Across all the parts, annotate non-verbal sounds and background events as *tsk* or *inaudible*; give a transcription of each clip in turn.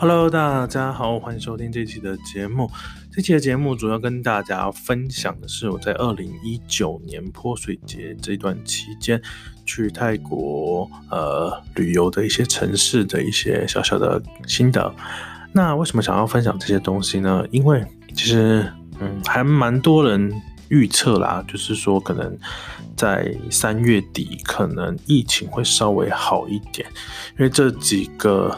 Hello，大家好，欢迎收听这期的节目。这期的节目主要跟大家分享的是我在二零一九年泼水节这段期间去泰国呃旅游的一些城市的一些小小的心得。那为什么想要分享这些东西呢？因为其实嗯还蛮多人预测啦，就是说可能在三月底可能疫情会稍微好一点，因为这几个。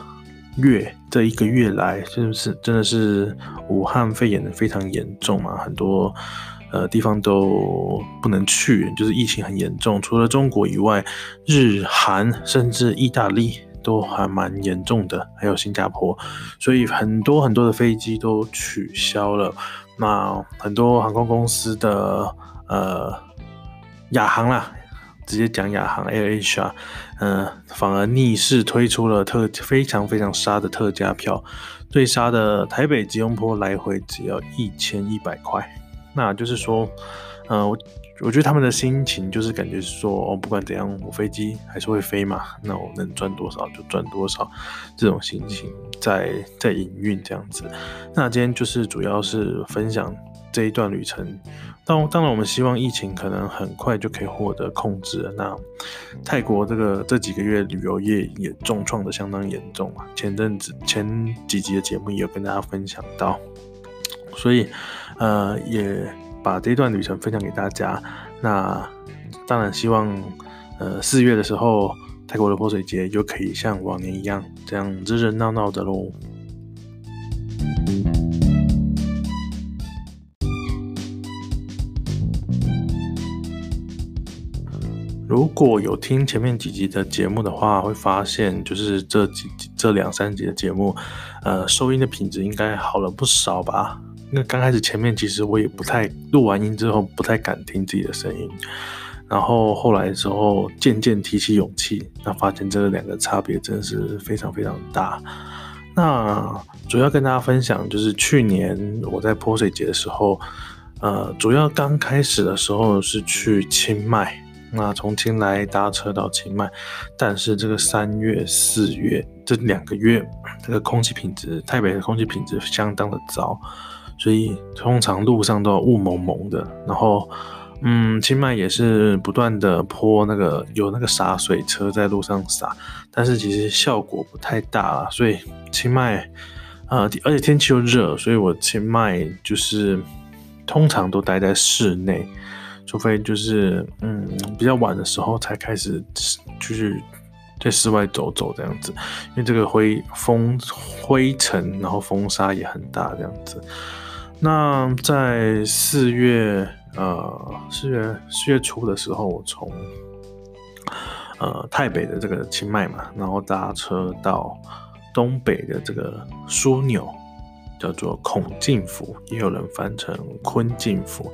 月这一个月来，是不是真的是武汉肺炎非常严重嘛？很多呃地方都不能去，就是疫情很严重。除了中国以外，日韩甚至意大利都还蛮严重的，还有新加坡，所以很多很多的飞机都取消了。那很多航空公司的呃亚航啦。直接讲亚航 AirAsia，嗯，反而逆势推出了特非常非常杀的特价票，最杀的台北吉隆坡来回只要一千一百块。那就是说，嗯，我我觉得他们的心情就是感觉是说，哦，不管怎样，我飞机还是会飞嘛，那我能赚多少就赚多少，这种心情在在营运这样子。那今天就是主要是分享这一段旅程。当当然，我们希望疫情可能很快就可以获得控制。那泰国这个这几个月旅游业也重创的相当严重啊。前阵子前几集的节目也有跟大家分享到，所以呃也把这一段旅程分享给大家。那当然希望呃四月的时候泰国的泼水节就可以像往年一样这样热热闹闹的喽。如果有听前面几集的节目的话，会发现就是这几这两三集的节目，呃，收音的品质应该好了不少吧？那刚开始前面其实我也不太录完音之后不太敢听自己的声音，然后后来之后渐渐提起勇气，那发现这两个差别真的是非常非常大。那主要跟大家分享就是去年我在泼水节的时候，呃，主要刚开始的时候是去清迈。那从清莱搭车到清迈，但是这个三月、四月这两个月，这个空气品质，台北的空气品质相当的糟，所以通常路上都雾蒙蒙的。然后，嗯，清迈也是不断的泼那个有那个洒水车在路上洒，但是其实效果不太大了。所以清迈，呃，而且天气又热，所以我清迈就是通常都待在室内。除非就是嗯比较晚的时候才开始，就是在室外走走这样子，因为这个灰风灰尘，然后风沙也很大这样子。那在四月呃四月四月初的时候，我从呃台北的这个清迈嘛，然后搭车到东北的这个枢纽，叫做孔敬府，也有人翻成坤敬府。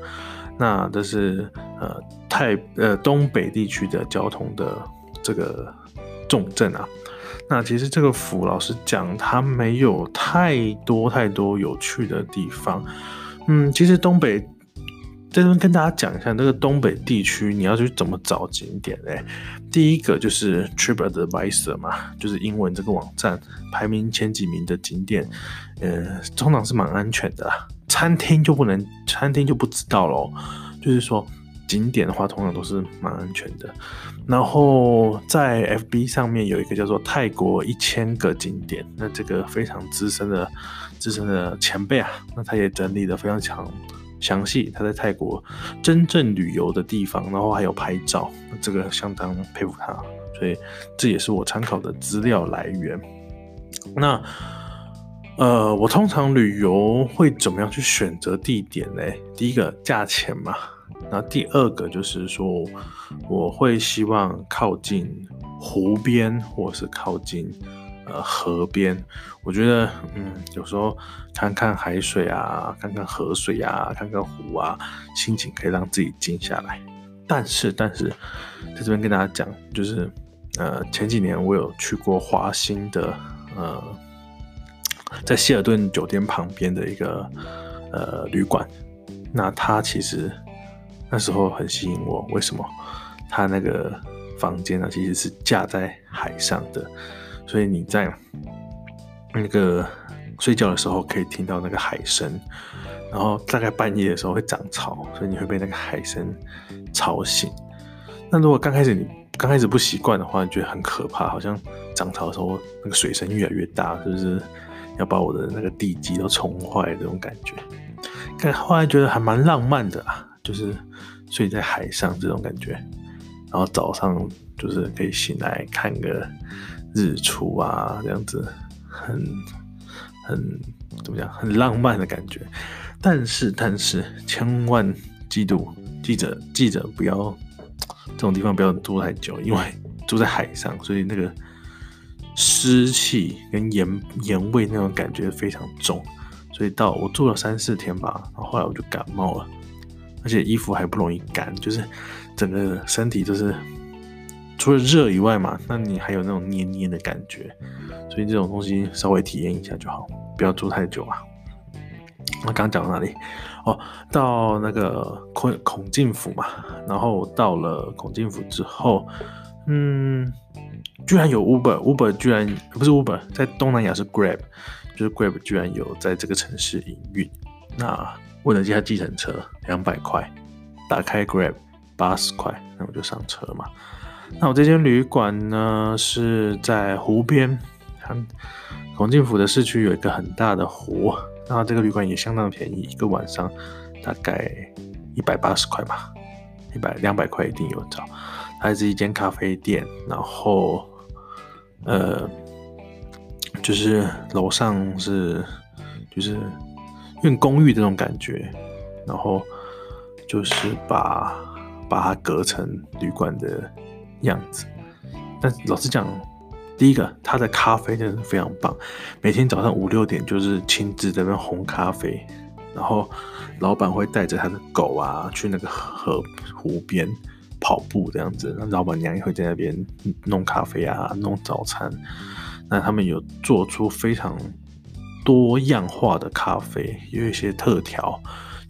那这是呃太呃东北地区的交通的这个重镇啊。那其实这个府老实讲，它没有太多太多有趣的地方。嗯，其实东北这边跟大家讲一下，这个东北地区你要去怎么找景点嘞？第一个就是 TripAdvisor 嘛，就是英文这个网站排名前几名的景点，呃，通常是蛮安全的。餐厅就不能，餐厅就不知道喽。就是说，景点的话，通常都是蛮安全的。然后在 FB 上面有一个叫做“泰国一千个景点”，那这个非常资深的、资深的前辈啊，那他也整理的非常强详细。他在泰国真正旅游的地方，然后还有拍照，这个相当佩服他。所以这也是我参考的资料来源。那。呃，我通常旅游会怎么样去选择地点呢？第一个价钱嘛，那第二个就是说，我会希望靠近湖边或是靠近呃河边。我觉得，嗯，有时候看看海水啊，看看河水啊，看看湖啊，心情可以让自己静下来。但是，但是在这边跟大家讲，就是呃前几年我有去过华兴的呃。在希尔顿酒店旁边的一个呃旅馆，那它其实那时候很吸引我。为什么？它那个房间呢，其实是架在海上的，所以你在那个睡觉的时候可以听到那个海声，然后大概半夜的时候会涨潮，所以你会被那个海声吵醒。那如果刚开始你刚开始不习惯的话，你觉得很可怕，好像涨潮的时候那个水声越来越大，是不是要把我的那个地基都冲坏这种感觉？但后来觉得还蛮浪漫的啊，就是睡在海上这种感觉，然后早上就是可以醒来看个日出啊，这样子很很怎么讲，很浪漫的感觉。但是但是千万记住，记者记者不要。这种地方不要住太久，因为住在海上，所以那个湿气跟盐盐味那种感觉非常重，所以到我住了三四天吧，然后后来我就感冒了，而且衣服还不容易干，就是整个身体就是除了热以外嘛，那你还有那种黏黏的感觉，所以这种东西稍微体验一下就好，不要住太久啊。那刚讲到哪里？哦，到那个孔孔敬府嘛，然后到了孔敬府之后，嗯，居然有 Uber，Uber 居然不是 Uber，在东南亚是 Grab，就是 Grab 居然有在这个城市营运。那问了一下计程车，两百块，打开 Grab 八十块，那我就上车嘛。那我这间旅馆呢是在湖边，孔敬府的市区有一个很大的湖。那这个旅馆也相当便宜，一个晚上大概一百八十块吧，一百两百块一定有找。它是一间咖啡店，然后呃，就是楼上是就是用公寓这种感觉，然后就是把把它隔成旅馆的样子。但老实讲。第一个，他的咖啡真的是非常棒，每天早上五六点就是亲自在那边烘咖啡，然后老板会带着他的狗啊去那个河湖边跑步这样子，那老板娘也会在那边弄咖啡啊，弄早餐。那他们有做出非常多样化的咖啡，有一些特调，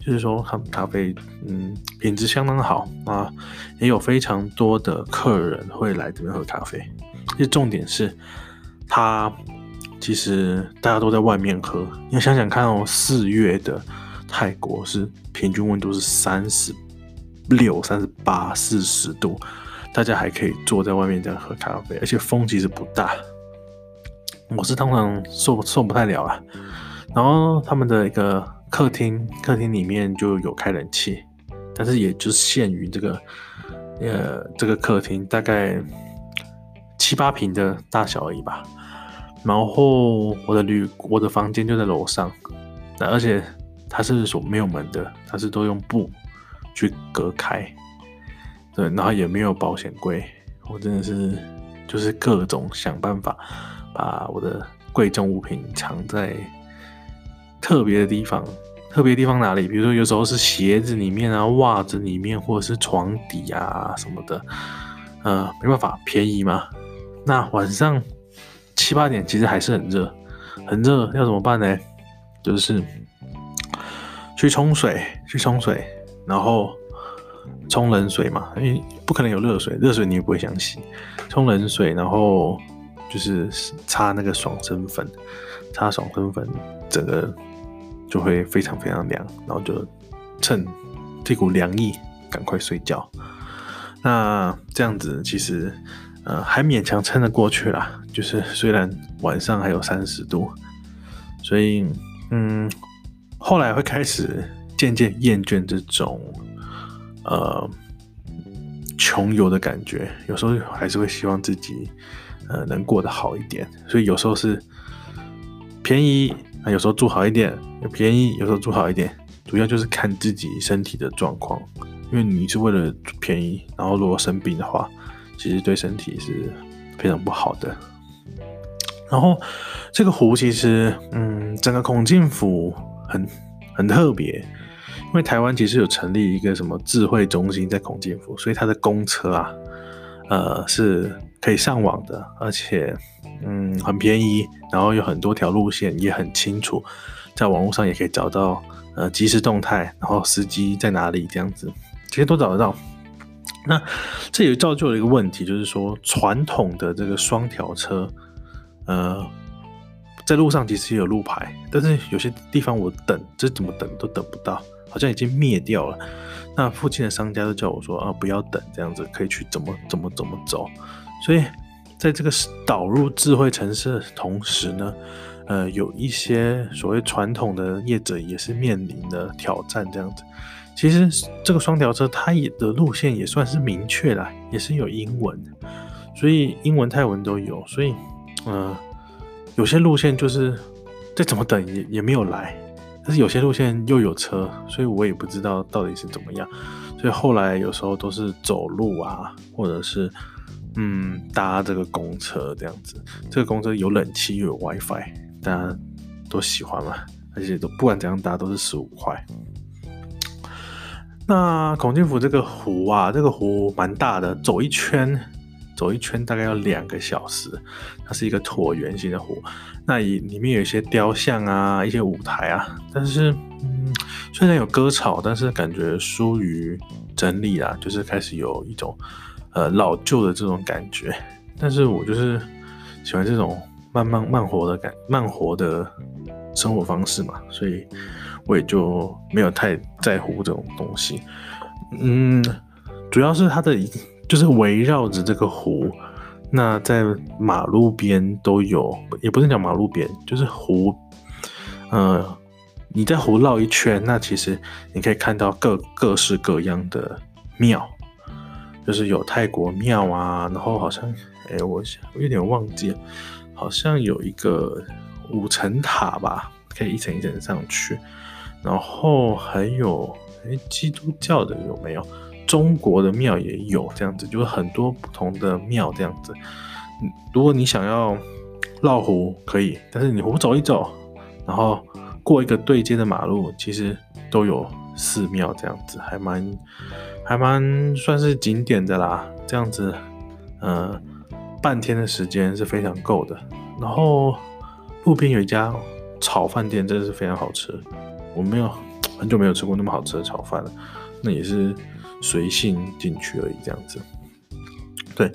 就是说他们咖啡嗯品质相当好啊，也有非常多的客人会来这边喝咖啡。其实重点是，他其实大家都在外面喝。你要想想看哦，四月的泰国是平均温度是三十六、三十八、四十度，大家还可以坐在外面这样喝咖啡，而且风其实不大。我是通常受受不太了啊。然后他们的一个客厅，客厅里面就有开冷气，但是也就限于这个呃这个客厅大概。七八平的大小而已吧，然后我的旅我的房间就在楼上，而且它是所没有门的，它是都用布去隔开，对，然后也没有保险柜，我真的是就是各种想办法把我的贵重物品藏在特别的地方，特别地方哪里？比如说有时候是鞋子里面啊、袜子里面，或者是床底啊什么的，呃，没办法，便宜嘛。那晚上七八点其实还是很热，很热，要怎么办呢？就是去冲水，去冲水，然后冲冷水嘛，因为不可能有热水，热水你也不会想洗。冲冷水，然后就是擦那个爽身粉，擦爽身粉，整个就会非常非常凉，然后就趁这股凉意赶快睡觉。那这样子其实。呃，还勉强撑得过去啦。就是虽然晚上还有三十度，所以嗯，后来会开始渐渐厌倦这种呃穷游的感觉。有时候还是会希望自己呃能过得好一点。所以有时候是便宜啊，有时候住好一点；便宜有时候住好一点。主要就是看自己身体的状况，因为你是为了便宜，然后如果生病的话。其实对身体是非常不好的。然后这个湖其实，嗯，整个孔敬府很很特别，因为台湾其实有成立一个什么智慧中心在孔敬府，所以它的公车啊，呃，是可以上网的，而且嗯很便宜，然后有很多条路线也很清楚，在网络上也可以找到呃即时动态，然后司机在哪里这样子，这些都找得到。那这也造就了一个问题，就是说传统的这个双条车，呃，在路上其实有路牌，但是有些地方我等，这怎么等都等不到，好像已经灭掉了。那附近的商家都叫我说啊，不要等，这样子可以去怎么怎么怎么走。所以在这个导入智慧城市的同时呢，呃，有一些所谓传统的业者也是面临的挑战，这样子。其实这个双条车它也的路线也算是明确了，也是有英文，所以英文泰文都有，所以呃。有些路线就是再怎么等也也没有来，但是有些路线又有车，所以我也不知道到底是怎么样。所以后来有时候都是走路啊，或者是嗯搭这个公车这样子。这个公车有冷气又有 WiFi，大家都喜欢嘛，而且都不管怎样搭都是十五块。那孔敬府这个湖啊，这个湖蛮大的，走一圈。走一圈大概要两个小时，它是一个椭圆形的湖，那里里面有一些雕像啊，一些舞台啊，但是嗯，虽然有割草，但是感觉疏于整理啊，就是开始有一种呃老旧的这种感觉。但是我就是喜欢这种慢慢慢活的感，慢活的生活方式嘛，所以我也就没有太在乎这种东西。嗯，主要是它的。就是围绕着这个湖，那在马路边都有，也不是讲马路边，就是湖，呃，你在湖绕一圈，那其实你可以看到各各式各样的庙，就是有泰国庙啊，然后好像，哎，我想我有点忘记了，好像有一个五层塔吧，可以一层一层上去，然后还有，哎，基督教的有没有？中国的庙也有这样子，就是很多不同的庙这样子。如果你想要绕湖，可以，但是你湖走一走，然后过一个对接的马路，其实都有寺庙这样子，还蛮还蛮算是景点的啦。这样子，呃，半天的时间是非常够的。然后路边有一家炒饭店，真的是非常好吃。我没有很久没有吃过那么好吃的炒饭了，那也是。随性进去而已，这样子。对，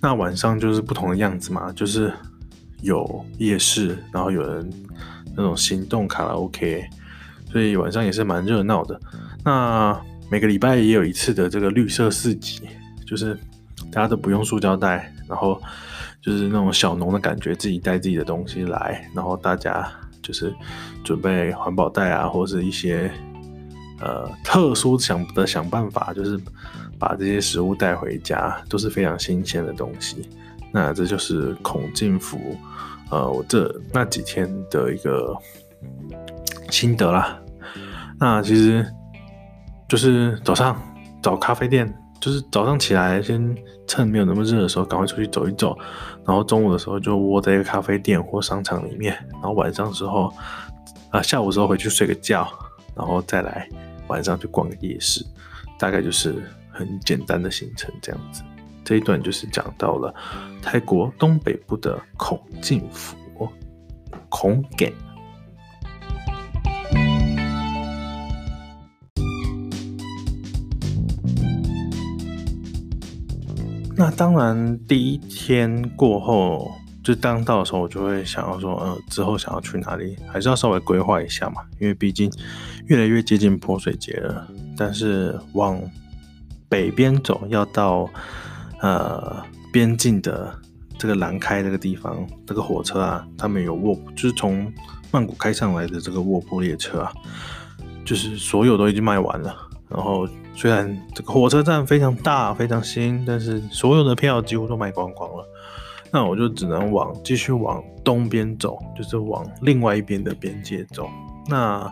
那晚上就是不同的样子嘛，就是有夜市，然后有人那种行动卡拉 OK，所以晚上也是蛮热闹的。那每个礼拜也有一次的这个绿色市集，就是大家都不用塑胶袋，然后就是那种小农的感觉，自己带自己的东西来，然后大家就是准备环保袋啊，或是一些。呃，特殊想的想办法，就是把这些食物带回家，都是非常新鲜的东西。那这就是孔敬福，呃，我这那几天的一个 *tsk* 心得啦。那其实就是早上找咖啡店，就是早上起来先趁没有那么热的时候，赶快出去走一走，然后中午的时候就窝在一个咖啡店或商场里面，然后晚上时候啊下午时候回去睡个觉，然后再来。晚上去逛个夜市，大概就是很简单的行程这样子。这一段就是讲到了泰国东北部的孔敬府，孔给。那当然，第一天过后。就当到的时候，我就会想要说，呃，之后想要去哪里，还是要稍微规划一下嘛，因为毕竟越来越接近泼水节了。但是往北边走，要到呃边境的这个南开这个地方，这个火车啊，他们有卧，就是从曼谷开上来的这个卧铺列车啊，就是所有都已经卖完了。然后虽然这个火车站非常大、非常新，但是所有的票几乎都卖光光了。那我就只能往继续往东边走，就是往另外一边的边界走。那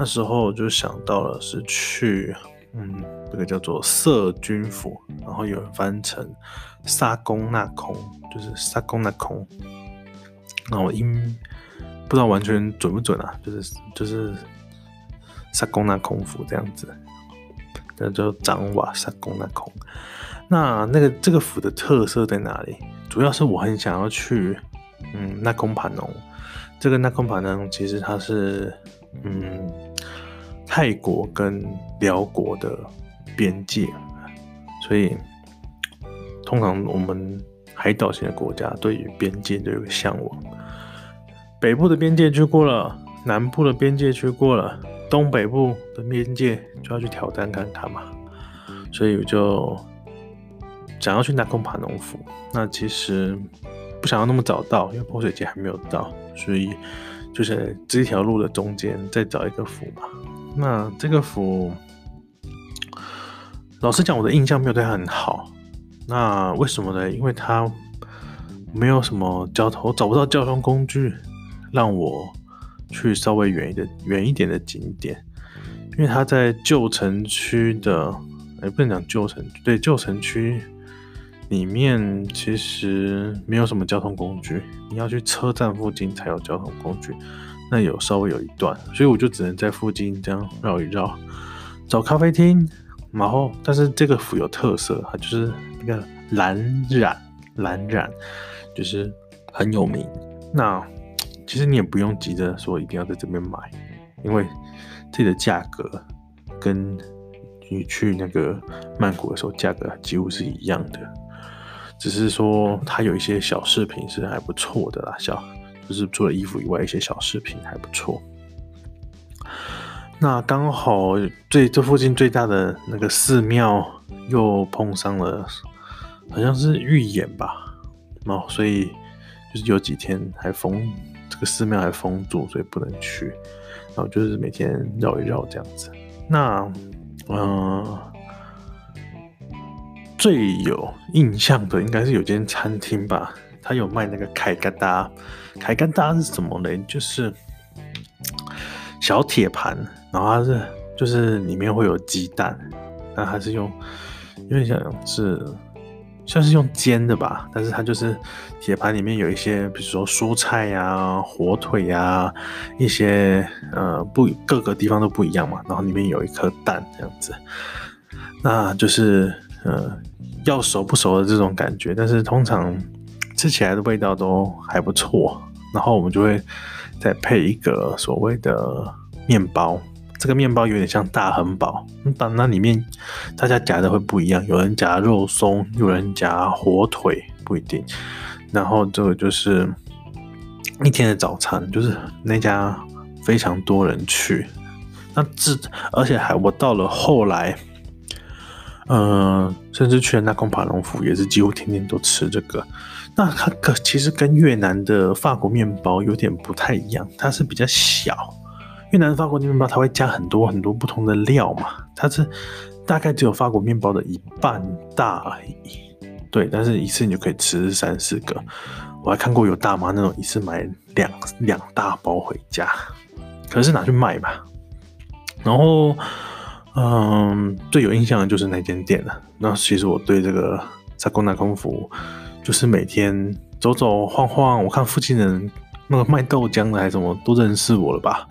那时候我就想到了是去，嗯，这个叫做色军府，然后有人翻成沙公那空，就是沙公那空。那我音不知道完全准不准啊，就是就是沙公那空府这样子，那就掌瓦沙公那空。那那个这个府的特色在哪里？主要是我很想要去，嗯，那空盘农。这个那空盘农其实它是，嗯，泰国跟辽国的边界，所以通常我们海岛型的国家对于边界都有向往。北部的边界去过了，南部的边界去过了，东北部的边界就要去挑战看看嘛。所以我就想要去拿空爬农府。那其实不想要那么早到，因为泼水节还没有到，所以就是这条路的中间再找一个府嘛。那这个府，老实讲，我的印象没有对它很好。那为什么呢？因为它没有什么交通，我找不到交通工具让我去稍微远一点、远一点的景点。因为它在旧城区的，哎，不能讲旧城，对，旧城区里面其实没有什么交通工具，你要去车站附近才有交通工具。那有稍微有一段，所以我就只能在附近这样绕一绕，找咖啡厅。然后，但是这个府有特色，它就是那个蓝染，蓝染就是很有名。那其实你也不用急着说一定要在这边买，因为这里的价格跟你去那个曼谷的时候价格几乎是一样的，只是说它有一些小饰品是还不错的啦，小。就是除了衣服以外，一些小饰品还不错。那刚好最这附近最大的那个寺庙又碰上了，好像是预演吧，哦，所以就是有几天还封这个寺庙还封住，所以不能去。然后就是每天绕一绕这样子。那嗯，最有印象的应该是有间餐厅吧。他有卖那个凯干达，凯干达是什么呢？就是小铁盘，然后它是就是里面会有鸡蛋，那还是用有点像是像是用煎的吧，但是它就是铁盘里面有一些，比如说蔬菜呀、火腿呀，一些呃不各个地方都不一样嘛，然后里面有一颗蛋这样子，那就是呃要熟不熟的这种感觉，但是通常。吃起来的味道都还不错，然后我们就会再配一个所谓的面包，这个面包有点像大汉堡，但那里面大家夹的会不一样，有人夹肉松，有人夹火腿，不一定。然后这个就是一天的早餐，就是那家非常多人去，那这而且还我到了后来，嗯，甚至去了那空帕隆府，也是几乎天天都吃这个。那它可其实跟越南的法国面包有点不太一样，它是比较小。越南的法国面包它会加很多很多不同的料嘛，它是大概只有法国面包的一半大而已。对，但是一次你就可以吃三四个。我还看过有大妈那种一次买两两大包回家，*laughs* 可是拿去卖吧。然后，嗯，最有印象的就是那间店了。那其实我对这个萨贡纳空服。就是每天走走晃晃，我看附近人那个卖豆浆的还是什么都认识我了吧？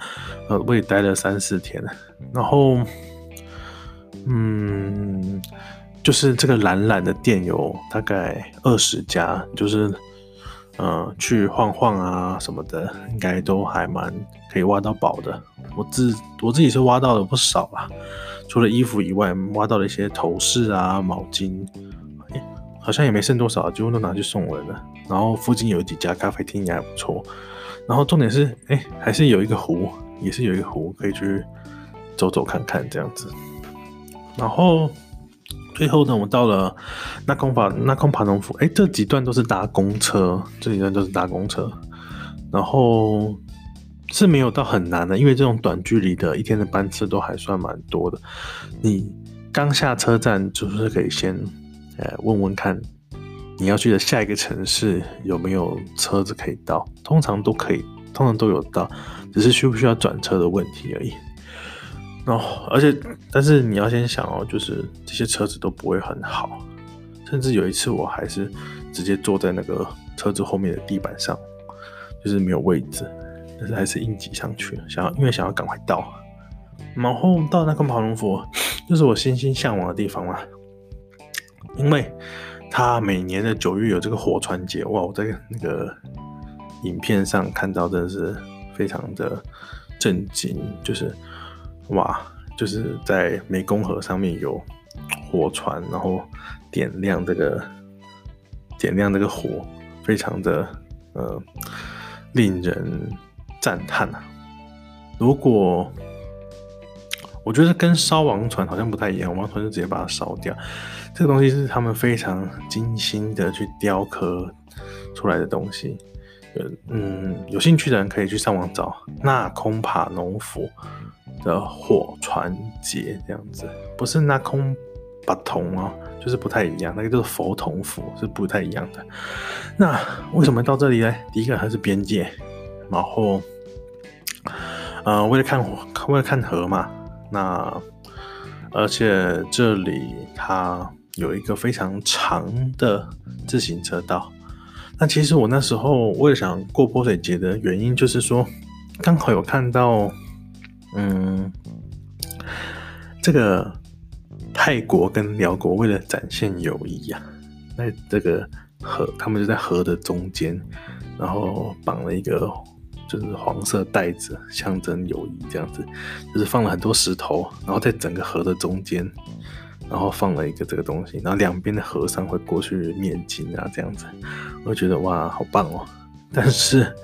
呃，我也待了三四天，然后，嗯，就是这个懒懒的店有大概二十家，就是，呃，去晃晃啊什么的，应该都还蛮可以挖到宝的。我自我自己是挖到了不少啦，除了衣服以外，挖到了一些头饰啊、毛巾。好像也没剩多少，几乎都拿去送人了。然后附近有几家咖啡厅也还不错。然后重点是，哎，还是有一个湖，也是有一个湖可以去走走看看这样子。然后最后呢，我到了那空法那空爬农府，哎，这几段都是搭公车，这几段都是搭公车。然后是没有到很难的，因为这种短距离的一天的班次都还算蛮多的。你刚下车站就是可以先。呃，问问看，你要去的下一个城市有没有车子可以到？通常都可以，通常都有到，只是需不需要转车的问题而已。然后，而且，但是你要先想哦，就是这些车子都不会很好，甚至有一次我还是直接坐在那个车子后面的地板上，就是没有位置，但是还是硬挤上去了，想要因为想要赶快到。然后到那个马龙佛，就是我心心向往的地方嘛。因为他每年的九月有这个火船节，哇！我在那个影片上看到，真的是非常的震惊，就是哇，就是在湄公河上面有火船，然后点亮这个点亮这个火，非常的呃令人赞叹啊！如果我觉得跟烧王船好像不太一样，王船就直接把它烧掉，这个东西是他们非常精心的去雕刻出来的东西。嗯，有兴趣的人可以去上网找纳空帕农府的火船节这样子，不是纳空巴铜哦，就是不太一样，那个就是佛铜府是不太一样的。那为什么到这里呢？第一个还是边界，然后，呃，为了看，为了看河嘛。那而且这里它有一个非常长的自行车道。那其实我那时候为了想过泼水节的原因，就是说刚好有看到，嗯，这个泰国跟辽国为了展现友谊呀，那这个河他们就在河的中间，然后绑了一个就是黄色袋子，象征友谊这样子，就是放了很多石头，然后在整个河的中间。然后放了一个这个东西，然后两边的和尚会过去念经啊，这样子，我觉得哇，好棒哦！但是，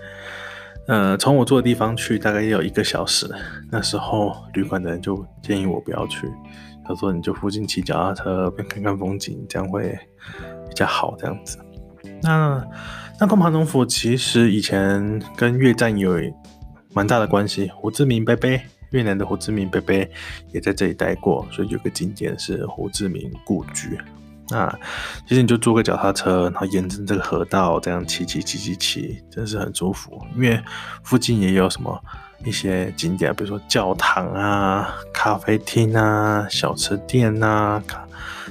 呃，从我住的地方去大概也有一个小时，那时候旅馆的人就建议我不要去，他说你就附近骑脚踏车边看看风景，这样会比较好，这样子。那那空爬农府其实以前跟越战有蛮大的关系，胡志明贝贝。越南的胡志明伯伯也在这里待过，所以有个景点是胡志明故居。那其实你就坐个脚踏车，然后沿着这个河道这样骑骑骑骑骑，真是很舒服。因为附近也有什么一些景点，比如说教堂啊、咖啡厅啊、小吃店啊、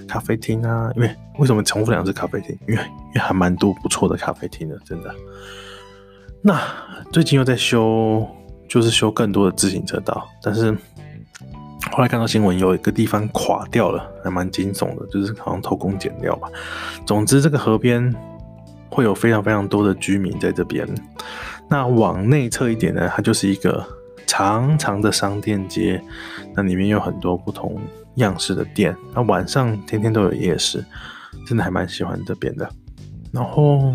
咖啡厅啊。因为为什么重复两次咖啡厅？因为因为还蛮多不错的咖啡厅的，真的。那最近又在修。就是修更多的自行车道，但是后来看到新闻，有一个地方垮掉了，还蛮惊悚的，就是好像偷工减料吧。总之，这个河边会有非常非常多的居民在这边。那往内侧一点呢，它就是一个长长的商店街，那里面有很多不同样式的店。那晚上天天都有夜市，真的还蛮喜欢这边的。然后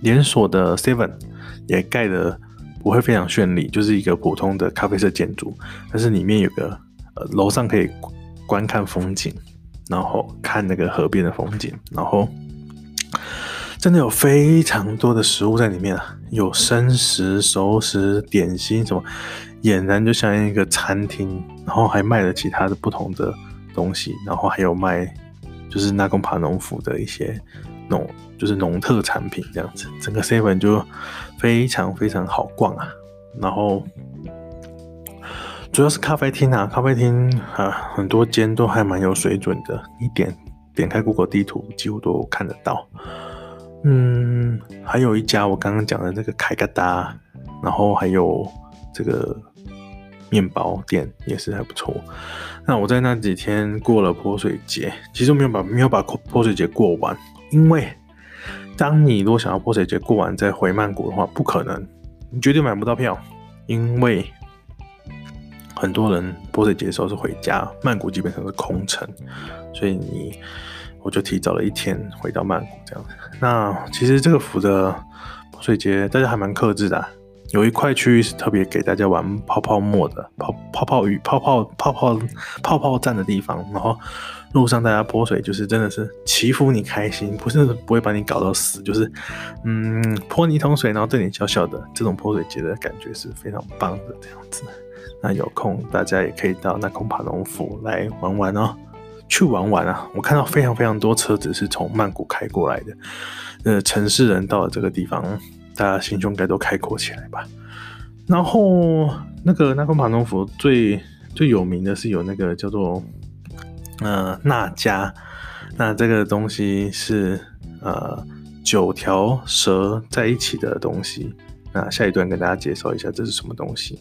连锁的 Seven 也盖的。不会非常绚丽，就是一个普通的咖啡色建筑，但是里面有个呃楼上可以观看风景，然后看那个河边的风景，然后真的有非常多的食物在里面啊，有生食、熟食、点心什么，俨然就像一个餐厅，然后还卖了其他的不同的东西，然后还有卖就是那贡帕农府的一些农就是农特产品这样子，整个 seven 就。非常非常好逛啊，然后主要是咖啡厅啊，咖啡厅啊，很多间都还蛮有水准的，你点点开 Google 地图几乎都看得到。嗯，还有一家我刚刚讲的那个凯嘎达，然后还有这个面包店也是还不错。那我在那几天过了泼水节，其实没有把没有把泼水节过完，因为。当你如果想要泼水节过完再回曼谷的话，不可能，你绝对买不到票，因为很多人泼水节的时候是回家，曼谷基本上是空城，所以你我就提早了一天回到曼谷这样。那其实这个府的泼水节大家还蛮克制的，有一块区域是特别给大家玩泡泡沫的，泡泡泡雨、泡泡泡泡泡泡站的地方，然后。路上大家泼水，就是真的是祈福你开心，不是不会把你搞到死，就是嗯泼你一桶水，然后对你笑笑的，这种泼水节的感觉是非常棒的这样子。那有空大家也可以到那空帕农府来玩玩哦，去玩玩啊！我看到非常非常多车子是从曼谷开过来的，呃，城市人到了这个地方，大家心胸该都开阔起来吧。然后那个那空帕农佛最最有名的是有那个叫做。呃，那迦，那这个东西是呃九条蛇在一起的东西。那下一段跟大家介绍一下这是什么东西。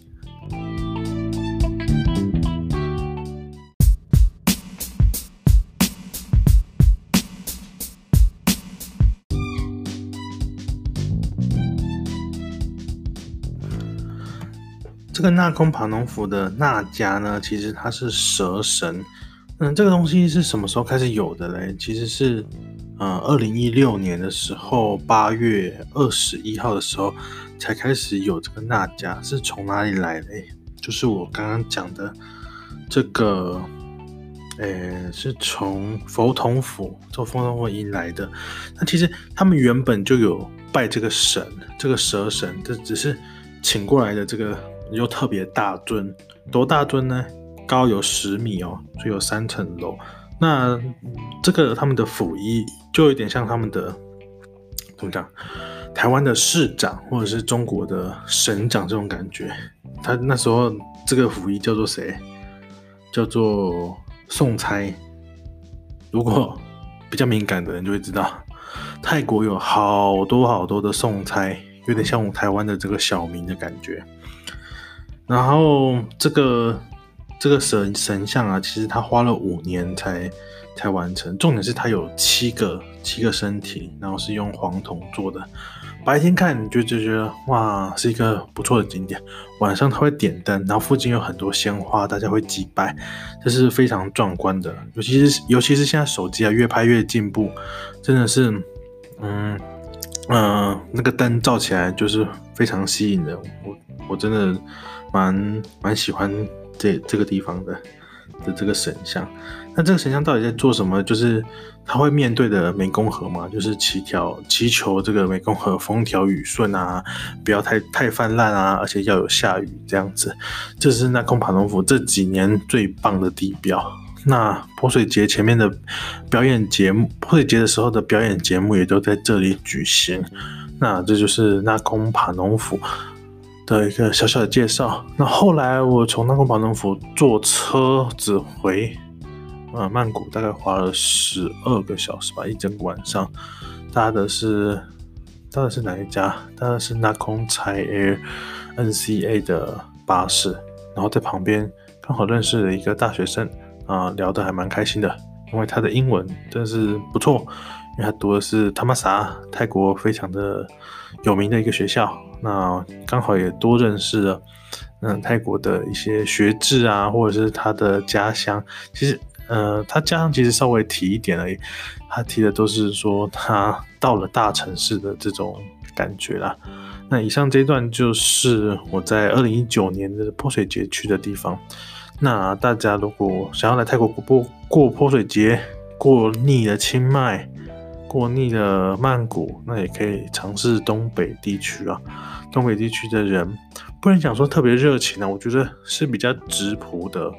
这个纳空帕农府的纳迦呢，其实它是蛇神。嗯，这个东西是什么时候开始有的嘞？其实是，呃，二零一六年的时候，八月二十一号的时候，才开始有这个那家，是从哪里来的？就是我刚刚讲的这个，诶，是从佛统府做佛统府迎来的。那其实他们原本就有拜这个神，这个蛇神，这只是请过来的这个又特别大尊，多大尊呢？高有十米哦，所以有三层楼。那这个他们的府仪就有点像他们的怎么讲？台湾的市长或者是中国的省长这种感觉。他那时候这个府仪叫做谁？叫做宋差。如果比较敏感的人就会知道，泰国有好多好多的宋差，有点像我们台湾的这个小明的感觉。然后这个。这个神神像啊，其实他花了五年才才完成。重点是它有七个七个身体，然后是用黄铜做的。白天看你就就觉得哇，是一个不错的景点。晚上它会点灯，然后附近有很多鲜花，大家会祭拜，这是非常壮观的。尤其是尤其是现在手机啊，越拍越进步，真的是，嗯嗯，那个灯照起来就是非常吸引人。我我真的蛮蛮喜欢。这这个地方的的这个神像，那这个神像到底在做什么？就是他会面对的湄公河嘛，就是祈条祈求这个湄公河风调雨顺啊，不要太太泛滥啊，而且要有下雨这样子。这是那空帕农府这几年最棒的地标。那泼水节前面的表演节目，泼水节的时候的表演节目也都在这里举行。那这就是那空帕农府。的一个小小的介绍。那后来我从那空宝能府坐车子回呃曼谷，大概花了十二个小时吧，一整个晚上。搭的是搭的是哪一家？搭的是那空柴 Air NCA 的巴士。然后在旁边刚好认识了一个大学生啊，聊得还蛮开心的，因为他的英文真是不错，因为他读的是他玛萨泰国非常的有名的一个学校。那刚好也多认识了，嗯，泰国的一些学制啊，或者是他的家乡。其实，呃，他家乡其实稍微提一点而已，他提的都是说他到了大城市的这种感觉啦。那以上这段就是我在二零一九年的泼水节去的地方。那大家如果想要来泰国过过泼水节，过腻了清迈。过腻了曼谷，那也可以尝试东北地区啊。东北地区的人不能讲说特别热情啊，我觉得是比较直朴的，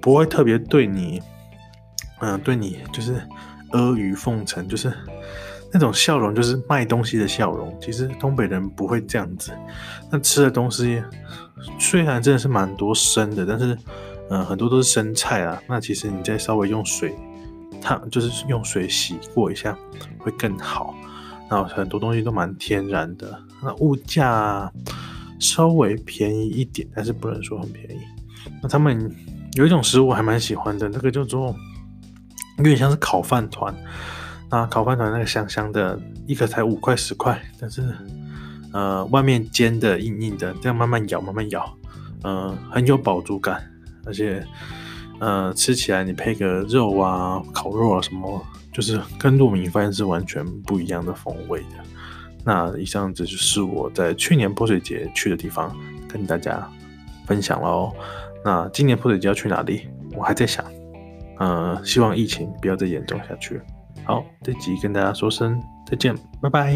不会特别对你，嗯，对你就是阿谀奉承，就是那种笑容，就是卖东西的笑容。其实东北人不会这样子。那吃的东西虽然真的是蛮多生的，但是嗯，很多都是生菜啊。那其实你再稍微用水。它就是用水洗过一下会更好，那很多东西都蛮天然的。那物价稍微便宜一点，但是不能说很便宜。那他们有一种食物还蛮喜欢的，那个叫做有点像是烤饭团。那烤饭团那个香香的，一个才五块十块，但是呃外面煎的硬硬的，这样慢慢咬慢慢咬，呃很有饱足感，而且。呃，吃起来你配个肉啊，烤肉啊什么，就是跟糯米饭是完全不一样的风味的。那以上这就是我在去年泼水节去的地方，跟大家分享喽。那今年泼水节要去哪里？我还在想。呃，希望疫情不要再严重下去。好，这集跟大家说声再见，拜拜。